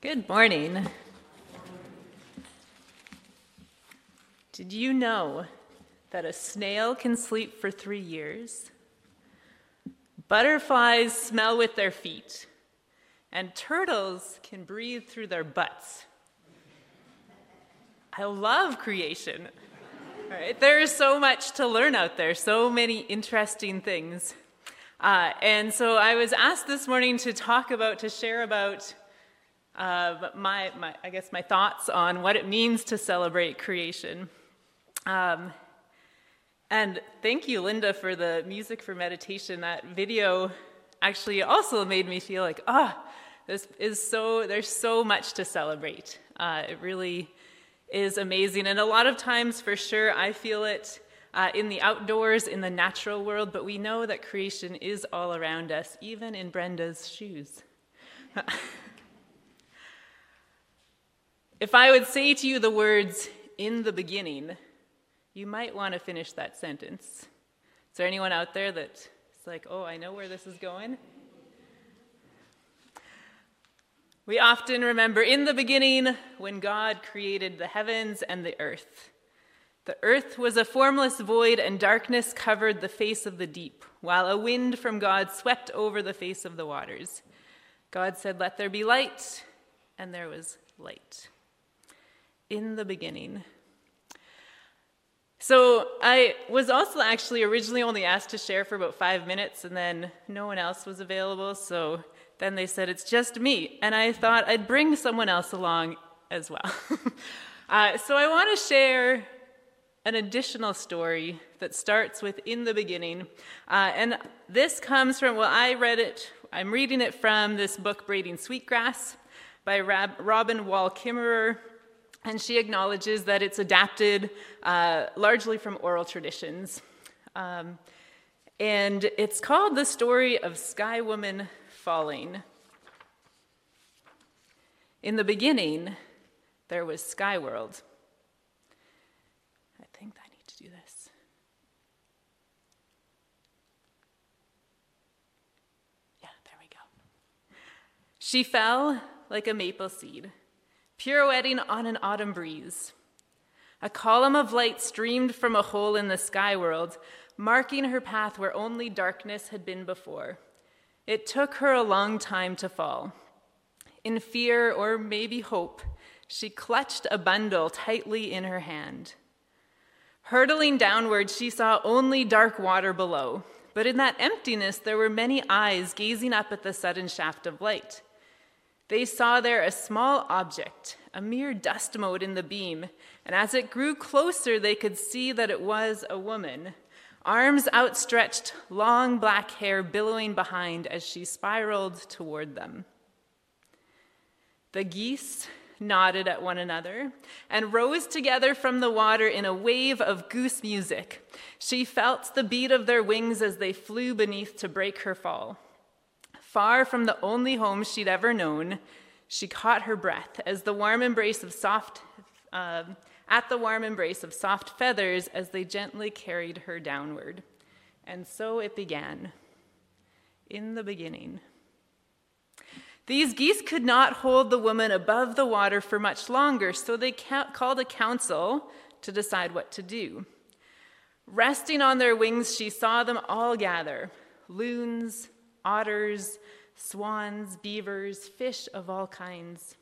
Good morning. Did you know that a snail can sleep for three years? Butterflies smell with their feet, and turtles can breathe through their butts. I love creation. Right? There is so much to learn out there, so many interesting things. Uh, and so I was asked this morning to talk about, to share about my, my, I guess, my thoughts on what it means to celebrate creation. Um, and thank you, Linda, for the music for meditation. That video actually also made me feel like, ah, oh, this is so, there's so much to celebrate. Uh, it really is amazing. And a lot of times, for sure, I feel it uh, in the outdoors, in the natural world, but we know that creation is all around us, even in Brenda's shoes. if I would say to you the words, in the beginning, you might want to finish that sentence. Is there anyone out there that's like, oh, I know where this is going? We often remember in the beginning when God created the heavens and the earth. The earth was a formless void, and darkness covered the face of the deep, while a wind from God swept over the face of the waters. God said, Let there be light, and there was light. In the beginning. So I was also actually originally only asked to share for about five minutes, and then no one else was available. So then they said, It's just me. And I thought I'd bring someone else along as well. uh, so I want to share an additional story that starts with in the beginning. Uh, and this comes from, well, I read it, I'm reading it from this book, Braiding Sweetgrass, by Rab- Robin Wall Kimmerer. And she acknowledges that it's adapted uh, largely from oral traditions. Um, and it's called The Story of Sky Woman Falling. In the beginning, there was Sky World. I think I need to do this. Yeah, there we go. She fell like a maple seed, pirouetting on an autumn breeze. A column of light streamed from a hole in the sky world, marking her path where only darkness had been before. It took her a long time to fall. In fear or maybe hope, she clutched a bundle tightly in her hand. Hurtling downward, she saw only dark water below, but in that emptiness, there were many eyes gazing up at the sudden shaft of light. They saw there a small object, a mere dust mote in the beam, and as it grew closer, they could see that it was a woman, arms outstretched, long black hair billowing behind as she spiraled toward them. The geese nodded at one another and rose together from the water in a wave of goose music. She felt the beat of their wings as they flew beneath to break her fall. Far from the only home she'd ever known, she caught her breath as the warm embrace of soft, uh, at the warm embrace of soft feathers as they gently carried her downward. And so it began. In the beginning. These geese could not hold the woman above the water for much longer, so they called a council to decide what to do. Resting on their wings, she saw them all gather loons, otters, swans, beavers, fish of all kinds.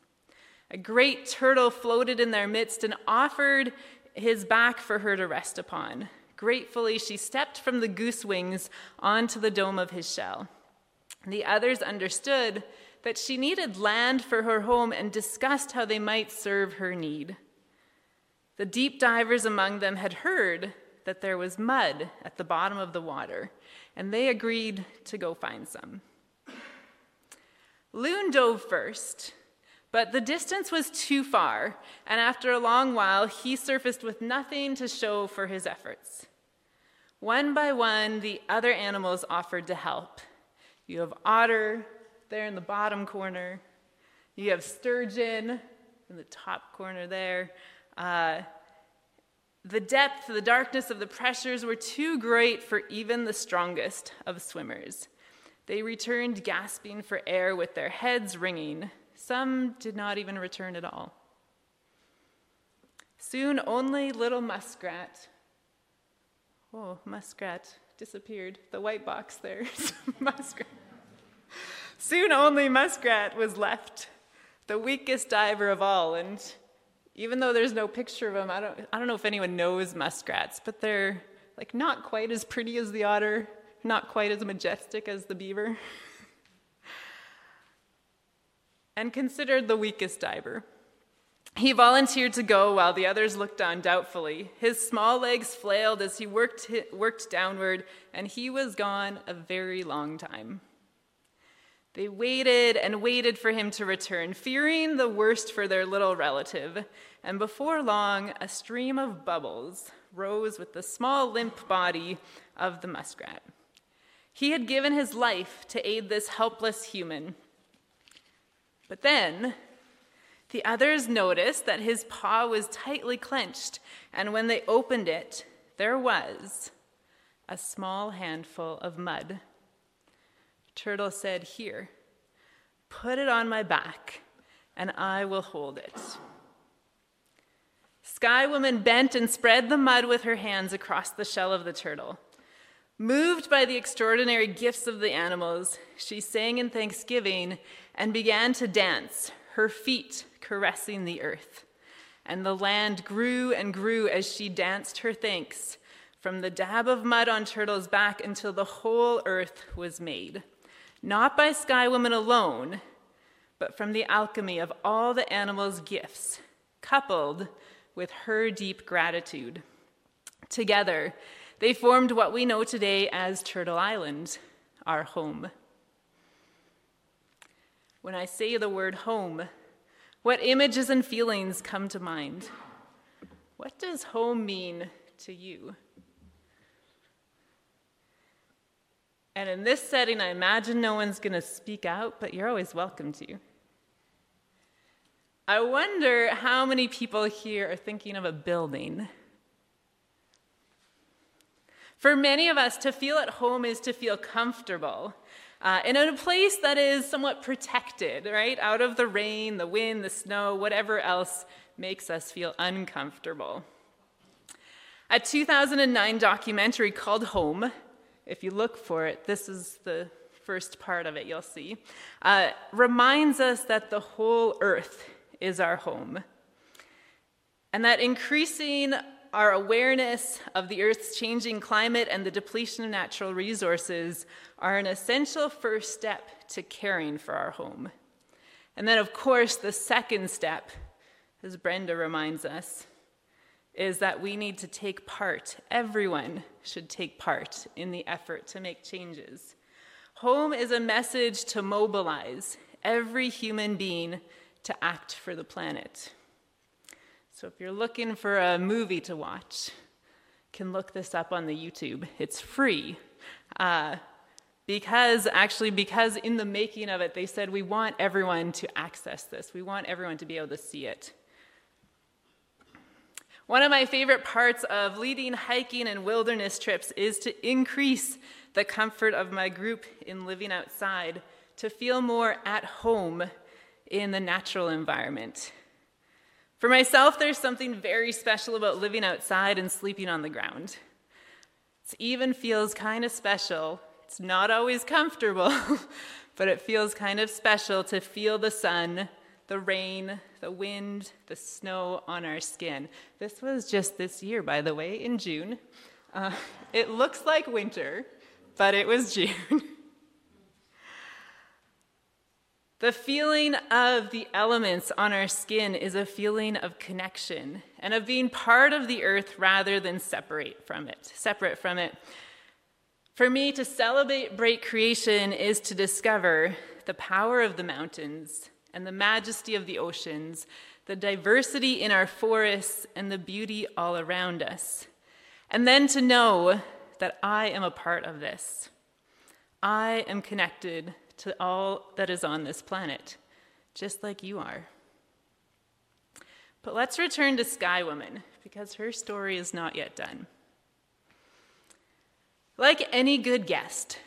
A great turtle floated in their midst and offered his back for her to rest upon. Gratefully, she stepped from the goose wings onto the dome of his shell. The others understood that she needed land for her home and discussed how they might serve her need. The deep divers among them had heard that there was mud at the bottom of the water, and they agreed to go find some. Loon dove first, but the distance was too far, and after a long while, he surfaced with nothing to show for his efforts. One by one, the other animals offered to help. You have otter there in the bottom corner, you have sturgeon in the top corner there. Uh, the depth, the darkness of the pressures were too great for even the strongest of swimmers. They returned gasping for air with their heads ringing, Some did not even return at all. Soon only little muskrat, oh, muskrat disappeared. The white box there, muskrat. Soon only muskrat was left, the weakest diver of all. And even though there's no picture of him, I don't, I don't know if anyone knows muskrats, but they're like not quite as pretty as the otter, not quite as majestic as the beaver, and considered the weakest diver. He volunteered to go while the others looked on doubtfully. His small legs flailed as he worked, worked downward, and he was gone a very long time. They waited and waited for him to return, fearing the worst for their little relative. And before long, a stream of bubbles rose with the small, limp body of the muskrat. He had given his life to aid this helpless human. But then, the others noticed that his paw was tightly clenched, and when they opened it, there was a small handful of mud. Turtle said, Here, put it on my back, and I will hold it. Sky Woman bent and spread the mud with her hands across the shell of the turtle. Moved by the extraordinary gifts of the animals, she sang in thanksgiving and began to dance, her feet caressing the earth. And the land grew and grew as she danced her thanks, from the dab of mud on Turtle's back until the whole earth was made not by Sky Woman alone, but from the alchemy of all the animals' gifts, coupled with her deep gratitude. Together, they formed what we know today as Turtle Island, our home. When I say the word home, what images and feelings come to mind? What does home mean to you? And in this setting, I imagine no one's going to speak out, but you're always welcome to. I wonder how many people here are thinking of a building. For many of us, to feel at home is to feel comfortable. Uh, and in a place that is somewhat protected, right? Out of the rain, the wind, the snow, whatever else makes us feel uncomfortable. A 2009 documentary called Home if you look for it, this is the first part of it you'll see, uh, reminds us that the whole earth is our home. And that increasing our awareness of the Earth's changing climate and the depletion of natural resources are an essential first step to caring for our home. And then, of course, the second step, as Brenda reminds us, is that we need to take part. Everyone should take part in the effort to make changes. Home is a message to mobilize every human being to act for the planet. So if you're looking for a movie to watch, can look this up on the YouTube. It's free. Uh, because actually, because in the making of it, they said we want everyone to access this. We want everyone to be able to see it. One of my favorite parts of leading hiking and wilderness trips is to increase the comfort of my group in living outside, to feel more at home in the natural environment. For myself, there's something very special about living outside and sleeping on the ground. It even feels kind of special. It's not always comfortable, but it feels kind of special to feel the sun the rain, the wind, the snow on our skin. This was just this year, by the way, in June. Uh, it looks like winter, but it was June. the feeling of the elements on our skin is a feeling of connection and of being part of the earth rather than separate from it, separate from it. For me, to celebrate creation is to discover the power of the mountains and the majesty of the oceans, the diversity in our forests, and the beauty all around us. And then to know that I am a part of this. I am connected to all that is on this planet, just like you are. But let's return to Sky Woman, because her story is not yet done. Like any good guest,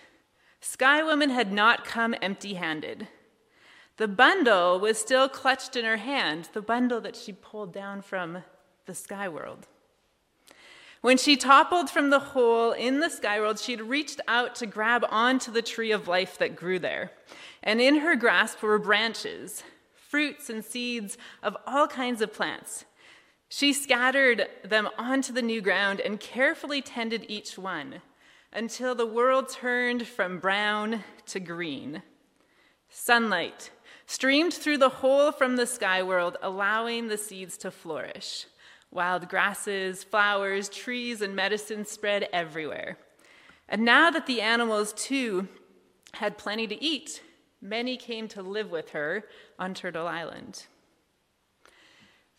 Sky Woman had not come empty handed. The bundle was still clutched in her hand, the bundle that she pulled down from the sky world. When she toppled from the hole in the sky world, she'd reached out to grab onto the tree of life that grew there. And in her grasp were branches, fruits, and seeds of all kinds of plants. She scattered them onto the new ground and carefully tended each one until the world turned from brown to green. Sunlight streamed through the hole from the sky world, allowing the seeds to flourish. Wild grasses, flowers, trees, and medicine spread everywhere. And now that the animals, too, had plenty to eat, many came to live with her on Turtle Island.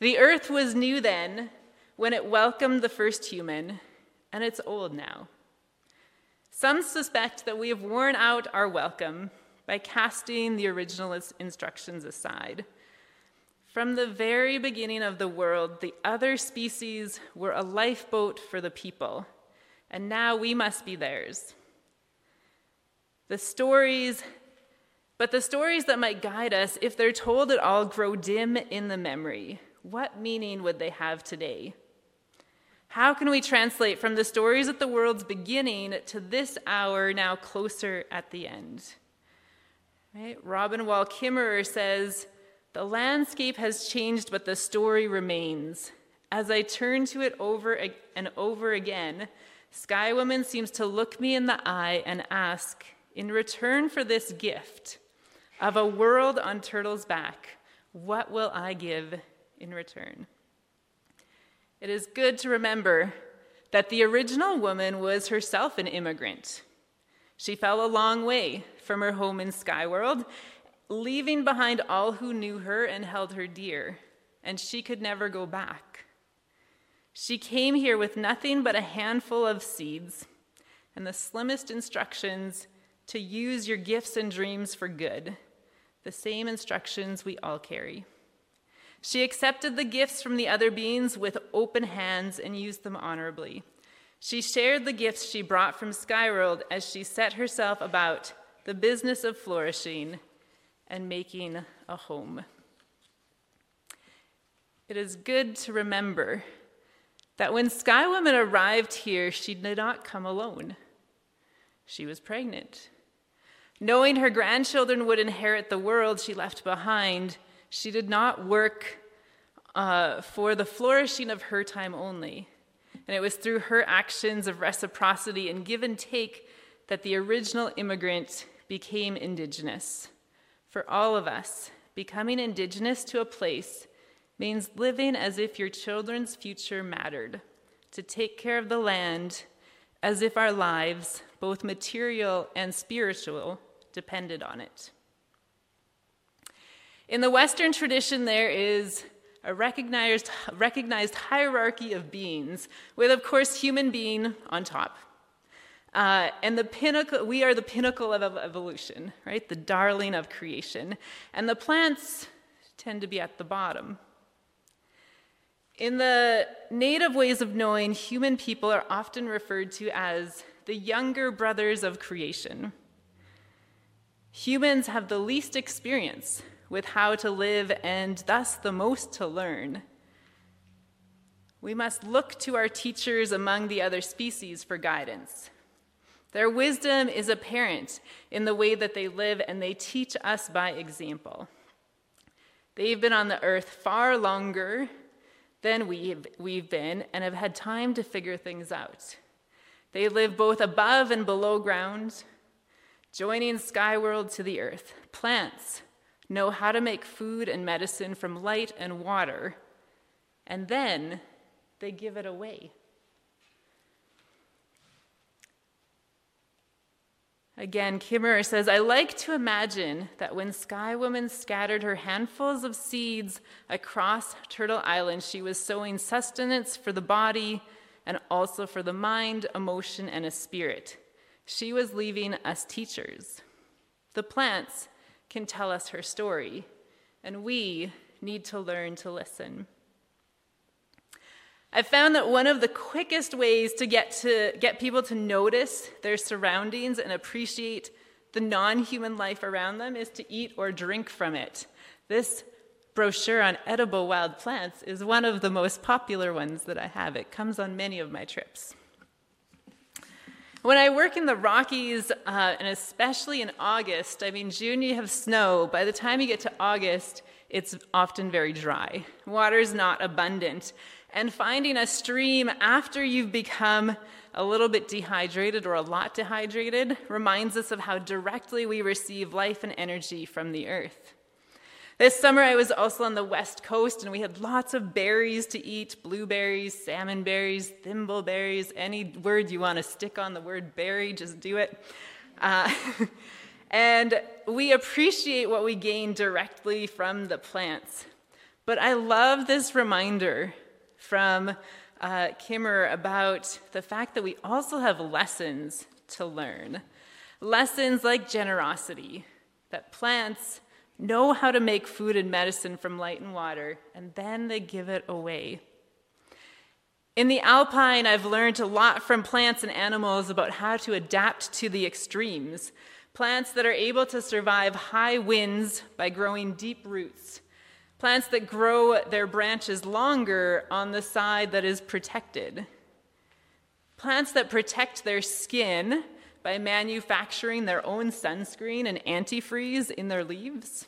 The earth was new then when it welcomed the first human, and it's old now. Some suspect that we have worn out our welcome by casting the original instructions aside. From the very beginning of the world, the other species were a lifeboat for the people, and now we must be theirs. The stories, but the stories that might guide us, if they're told at all, grow dim in the memory. What meaning would they have today? How can we translate from the stories at the world's beginning to this hour now closer at the end? Right? Robin Wall Kimmerer says, The landscape has changed, but the story remains. As I turn to it over and over again, Sky Woman seems to look me in the eye and ask, in return for this gift of a world on Turtle's back, what will I give in return? It is good to remember that the original woman was herself an immigrant. She fell a long way from her home in Skyworld, leaving behind all who knew her and held her dear, and she could never go back. She came here with nothing but a handful of seeds and the slimmest instructions to use your gifts and dreams for good, the same instructions we all carry. She accepted the gifts from the other beings with open hands and used them honorably. She shared the gifts she brought from Skyworld as she set herself about the business of flourishing and making a home. It is good to remember that when Sky Woman arrived here, she did not come alone. She was pregnant. Knowing her grandchildren would inherit the world she left behind, she did not work uh, for the flourishing of her time only. And it was through her actions of reciprocity and give and take that the original immigrant became indigenous. For all of us, becoming indigenous to a place means living as if your children's future mattered, to take care of the land as if our lives, both material and spiritual, depended on it. In the Western tradition, there is a recognized, recognized hierarchy of beings, with, of course, human being on top. Uh, and the pinnacle, we are the pinnacle of evolution, right? The darling of creation. And the plants tend to be at the bottom. In the native ways of knowing, human people are often referred to as the younger brothers of creation. Humans have the least experience with how to live and thus the most to learn. We must look to our teachers among the other species for guidance. Their wisdom is apparent in the way that they live, and they teach us by example. They've been on the earth far longer than we've, we've been and have had time to figure things out. They live both above and below ground, joining sky world to the earth. Plants, know how to make food and medicine from light and water, and then they give it away. Again, Kimmerer says, I like to imagine that when Sky Woman scattered her handfuls of seeds across Turtle Island, she was sowing sustenance for the body and also for the mind, emotion, and a spirit. She was leaving us teachers. The plants can tell us her story, and we need to learn to listen. I've found that one of the quickest ways to get, to get people to notice their surroundings and appreciate the non human life around them is to eat or drink from it. This brochure on edible wild plants is one of the most popular ones that I have. It comes on many of my trips. When I work in the Rockies, uh, and especially in August, I mean, June you have snow. By the time you get to August, it's often very dry. Water is not abundant. And finding a stream after you've become a little bit dehydrated or a lot dehydrated reminds us of how directly we receive life and energy from the earth. This summer, I was also on the West Coast, and we had lots of berries to eat blueberries, salmon berries, thimbleberries, any word you want to stick on the word berry, just do it. Uh, and we appreciate what we gain directly from the plants. But I love this reminder from uh, Kimmer about the fact that we also have lessons to learn. Lessons like generosity, that plants know how to make food and medicine from light and water, and then they give it away. In the alpine, I've learned a lot from plants and animals about how to adapt to the extremes. Plants that are able to survive high winds by growing deep roots. Plants that grow their branches longer on the side that is protected. Plants that protect their skin by manufacturing their own sunscreen and antifreeze in their leaves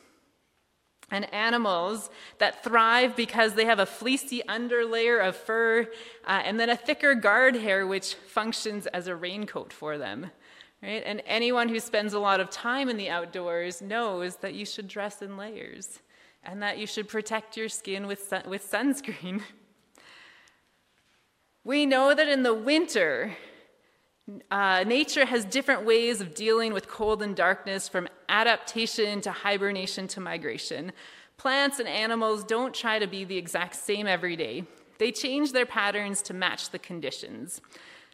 and animals that thrive because they have a fleecy underlayer of fur uh, and then a thicker guard hair which functions as a raincoat for them. Right? And anyone who spends a lot of time in the outdoors knows that you should dress in layers and that you should protect your skin with, sun- with sunscreen. We know that in the winter, uh, nature has different ways of dealing with cold and darkness, from adaptation to hibernation to migration. Plants and animals don't try to be the exact same every day, they change their patterns to match the conditions.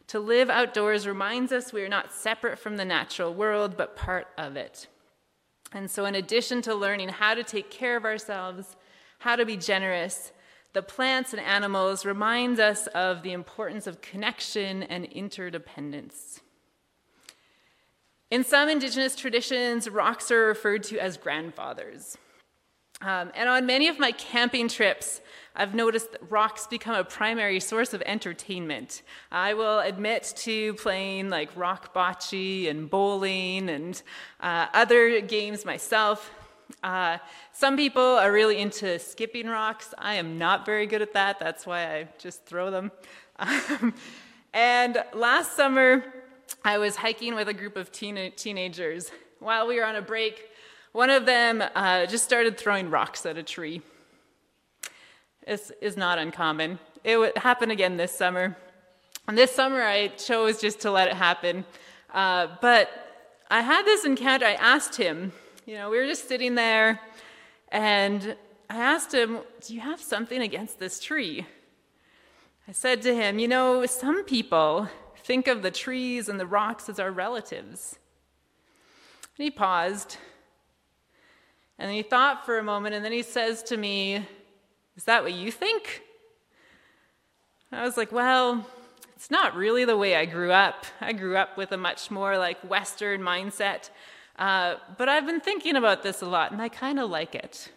To live outdoors reminds us we are not separate from the natural world, but part of it. And so, in addition to learning how to take care of ourselves, how to be generous, the plants and animals remind us of the importance of connection and interdependence. In some indigenous traditions, rocks are referred to as grandfathers. Um, and on many of my camping trips, I've noticed that rocks become a primary source of entertainment. I will admit to playing like rock bocce and bowling and uh, other games myself. Uh, some people are really into skipping rocks. I am not very good at that. That's why I just throw them. Um, and last summer, I was hiking with a group of teen- teenagers. While we were on a break, one of them uh, just started throwing rocks at a tree. This is not uncommon. It would happen again this summer. And this summer, I chose just to let it happen. Uh, but I had this encounter. I asked him, you know, we were just sitting there, and I asked him, Do you have something against this tree? I said to him, You know, some people think of the trees and the rocks as our relatives. And he paused, and he thought for a moment, and then he says to me, Is that what you think? I was like, Well, it's not really the way I grew up. I grew up with a much more like Western mindset. Uh, but I've been thinking about this a lot, and I kind of like it.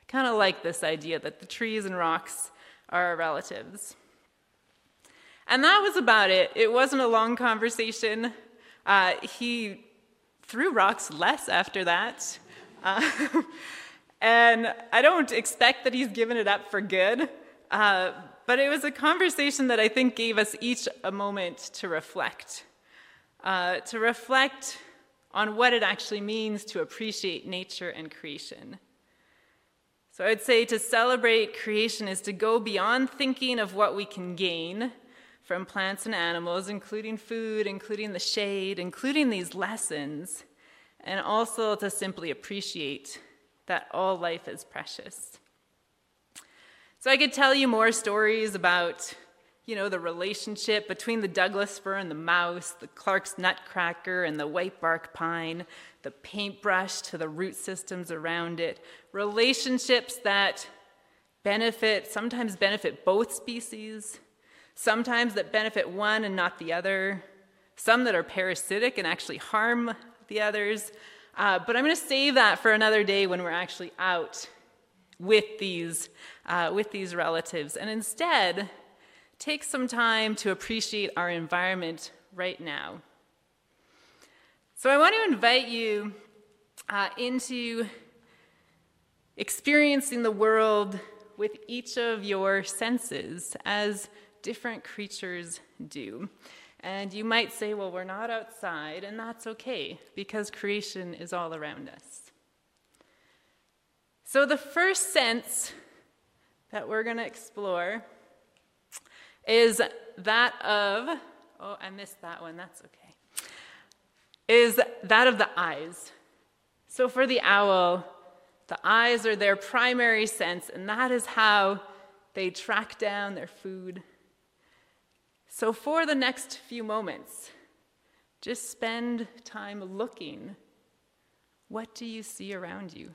I kind of like this idea that the trees and rocks are our relatives. And that was about it. It wasn't a long conversation. Uh, he threw rocks less after that. Uh, and I don't expect that he's given it up for good. Uh, but it was a conversation that I think gave us each a moment to reflect. Uh, to reflect on what it actually means to appreciate nature and creation. So I would say to celebrate creation is to go beyond thinking of what we can gain from plants and animals, including food, including the shade, including these lessons, and also to simply appreciate that all life is precious. So I could tell you more stories about you know, the relationship between the Douglas fir and the mouse, the Clark's nutcracker and the white bark pine, the paintbrush to the root systems around it, relationships that benefit, sometimes benefit both species, sometimes that benefit one and not the other, some that are parasitic and actually harm the others. Uh, but I'm going to save that for another day when we're actually out with these, uh, with these relatives. And instead, take some time to appreciate our environment right now. So I want to invite you uh, into experiencing the world with each of your senses as different creatures do. And you might say, well, we're not outside, and that's okay because creation is all around us. So, the first sense that we're going to explore is that of, oh, I missed that one, that's okay, is that of the eyes. So, for the owl, the eyes are their primary sense, and that is how they track down their food. So, for the next few moments, just spend time looking. What do you see around you?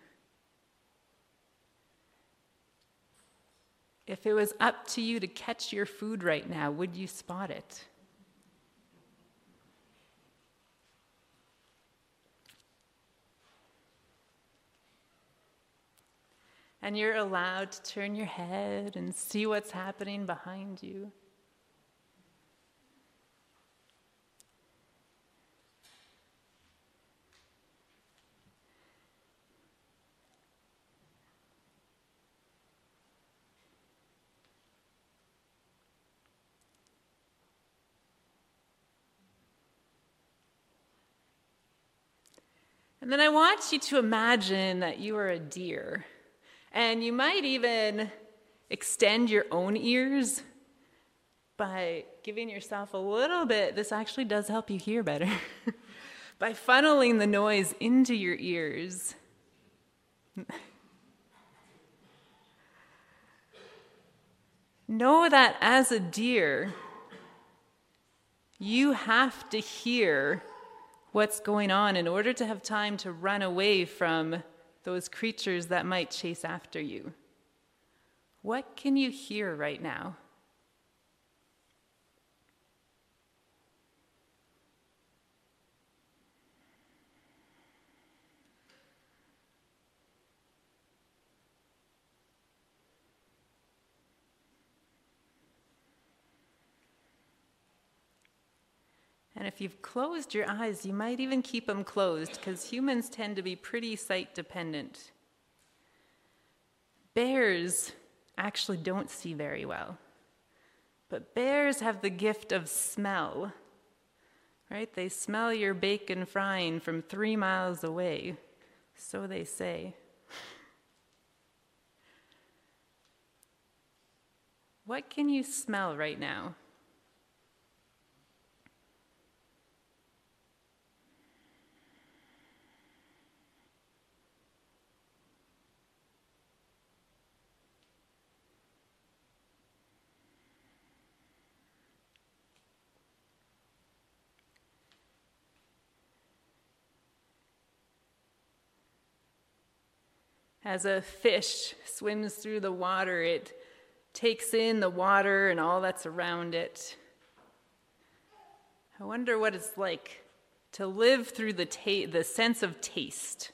If it was up to you to catch your food right now, would you spot it? and you're allowed to turn your head and see what's happening behind you. And then I want you to imagine that you are a deer. And you might even extend your own ears by giving yourself a little bit. This actually does help you hear better. by funneling the noise into your ears. know that as a deer, you have to hear what's going on in order to have time to run away from those creatures that might chase after you. What can you hear right now? And if you've closed your eyes, you might even keep them closed because humans tend to be pretty sight dependent. Bears actually don't see very well, but bears have the gift of smell, right? They smell your bacon frying from three miles away, so they say. What can you smell right now? As a fish swims through the water, it takes in the water and all that's around it. I wonder what it's like to live through the, ta- the sense of taste.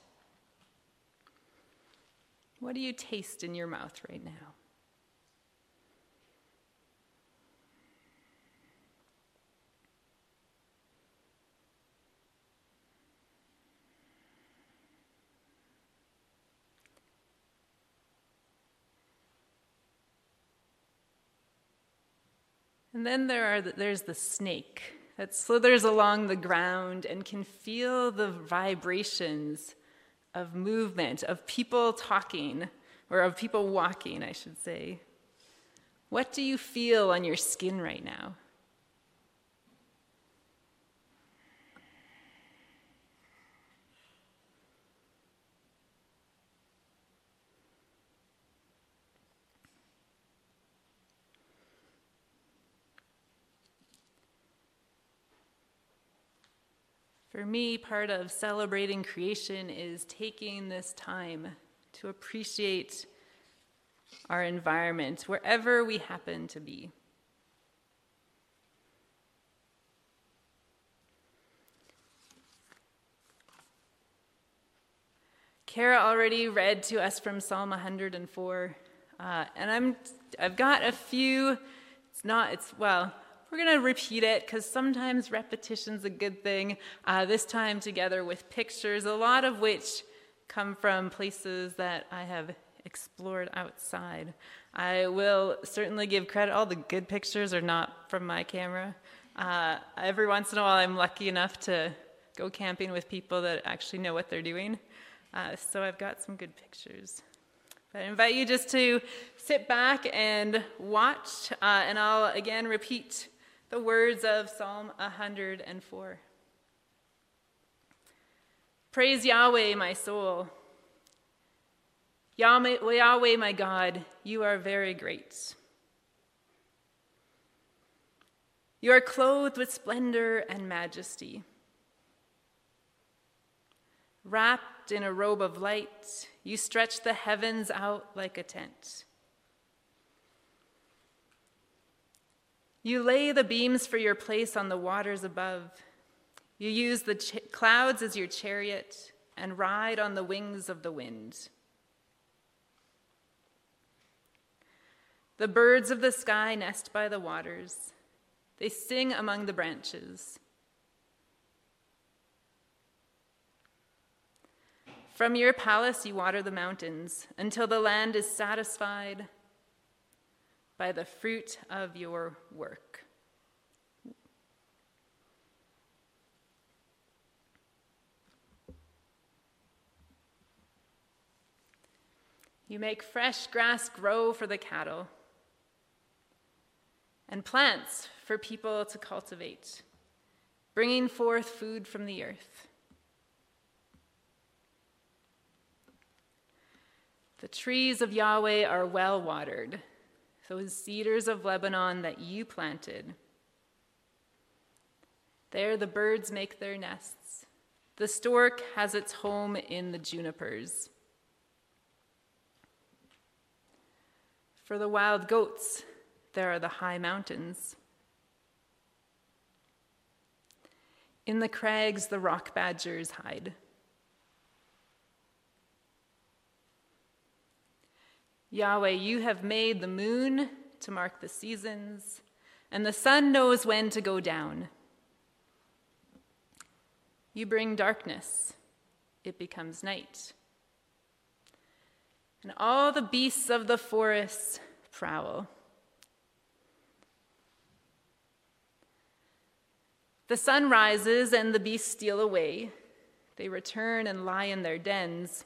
What do you taste in your mouth right now? And then there are the, there's the snake that slithers along the ground and can feel the vibrations of movement, of people talking, or of people walking, I should say. What do you feel on your skin right now? For me, part of celebrating creation is taking this time to appreciate our environment wherever we happen to be. Kara already read to us from Psalm 104, uh, and I'm I've got a few. It's not. It's well. We're going to repeat it because sometimes repetition's a good thing. Uh, this time together with pictures, a lot of which come from places that I have explored outside. I will certainly give credit. All the good pictures are not from my camera. Uh, every once in a while, I'm lucky enough to go camping with people that actually know what they're doing. Uh, so I've got some good pictures. But I invite you just to sit back and watch, uh, and I'll again repeat the words of Psalm 104. Praise Yahweh, my soul. Yahweh, Yahweh, my God, you are very great. You are clothed with splendor and majesty. Wrapped in a robe of light, you stretch the heavens out like a tent. You lay the beams for your place on the waters above. You use the ch- clouds as your chariot and ride on the wings of the wind. The birds of the sky nest by the waters, they sing among the branches. From your palace, you water the mountains until the land is satisfied by the fruit of your work. You make fresh grass grow for the cattle and plants for people to cultivate, bringing forth food from the earth. The trees of Yahweh are well watered, those cedars of Lebanon that you planted. There the birds make their nests. The stork has its home in the junipers. For the wild goats, there are the high mountains. In the crags, the rock badgers hide. Yahweh, you have made the moon to mark the seasons, and the sun knows when to go down. You bring darkness, it becomes night. And all the beasts of the forest prowl. The sun rises and the beasts steal away. They return and lie in their dens.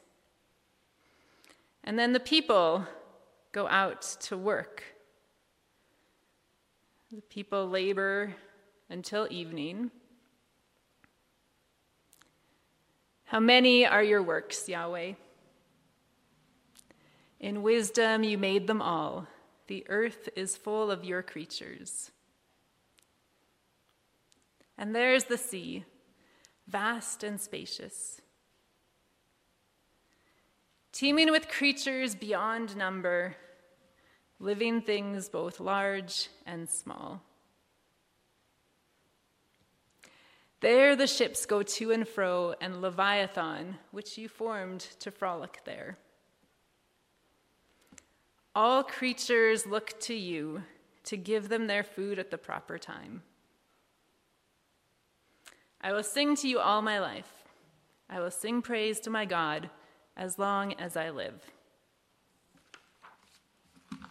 And then the people go out to work. The people labor until evening. How many are your works, Yahweh? In wisdom you made them all. The earth is full of your creatures. And there's the sea, vast and spacious teeming with creatures beyond number, living things both large and small. There the ships go to and fro, and Leviathan, which you formed to frolic there. All creatures look to you to give them their food at the proper time. I will sing to you all my life. I will sing praise to my God as long as I live.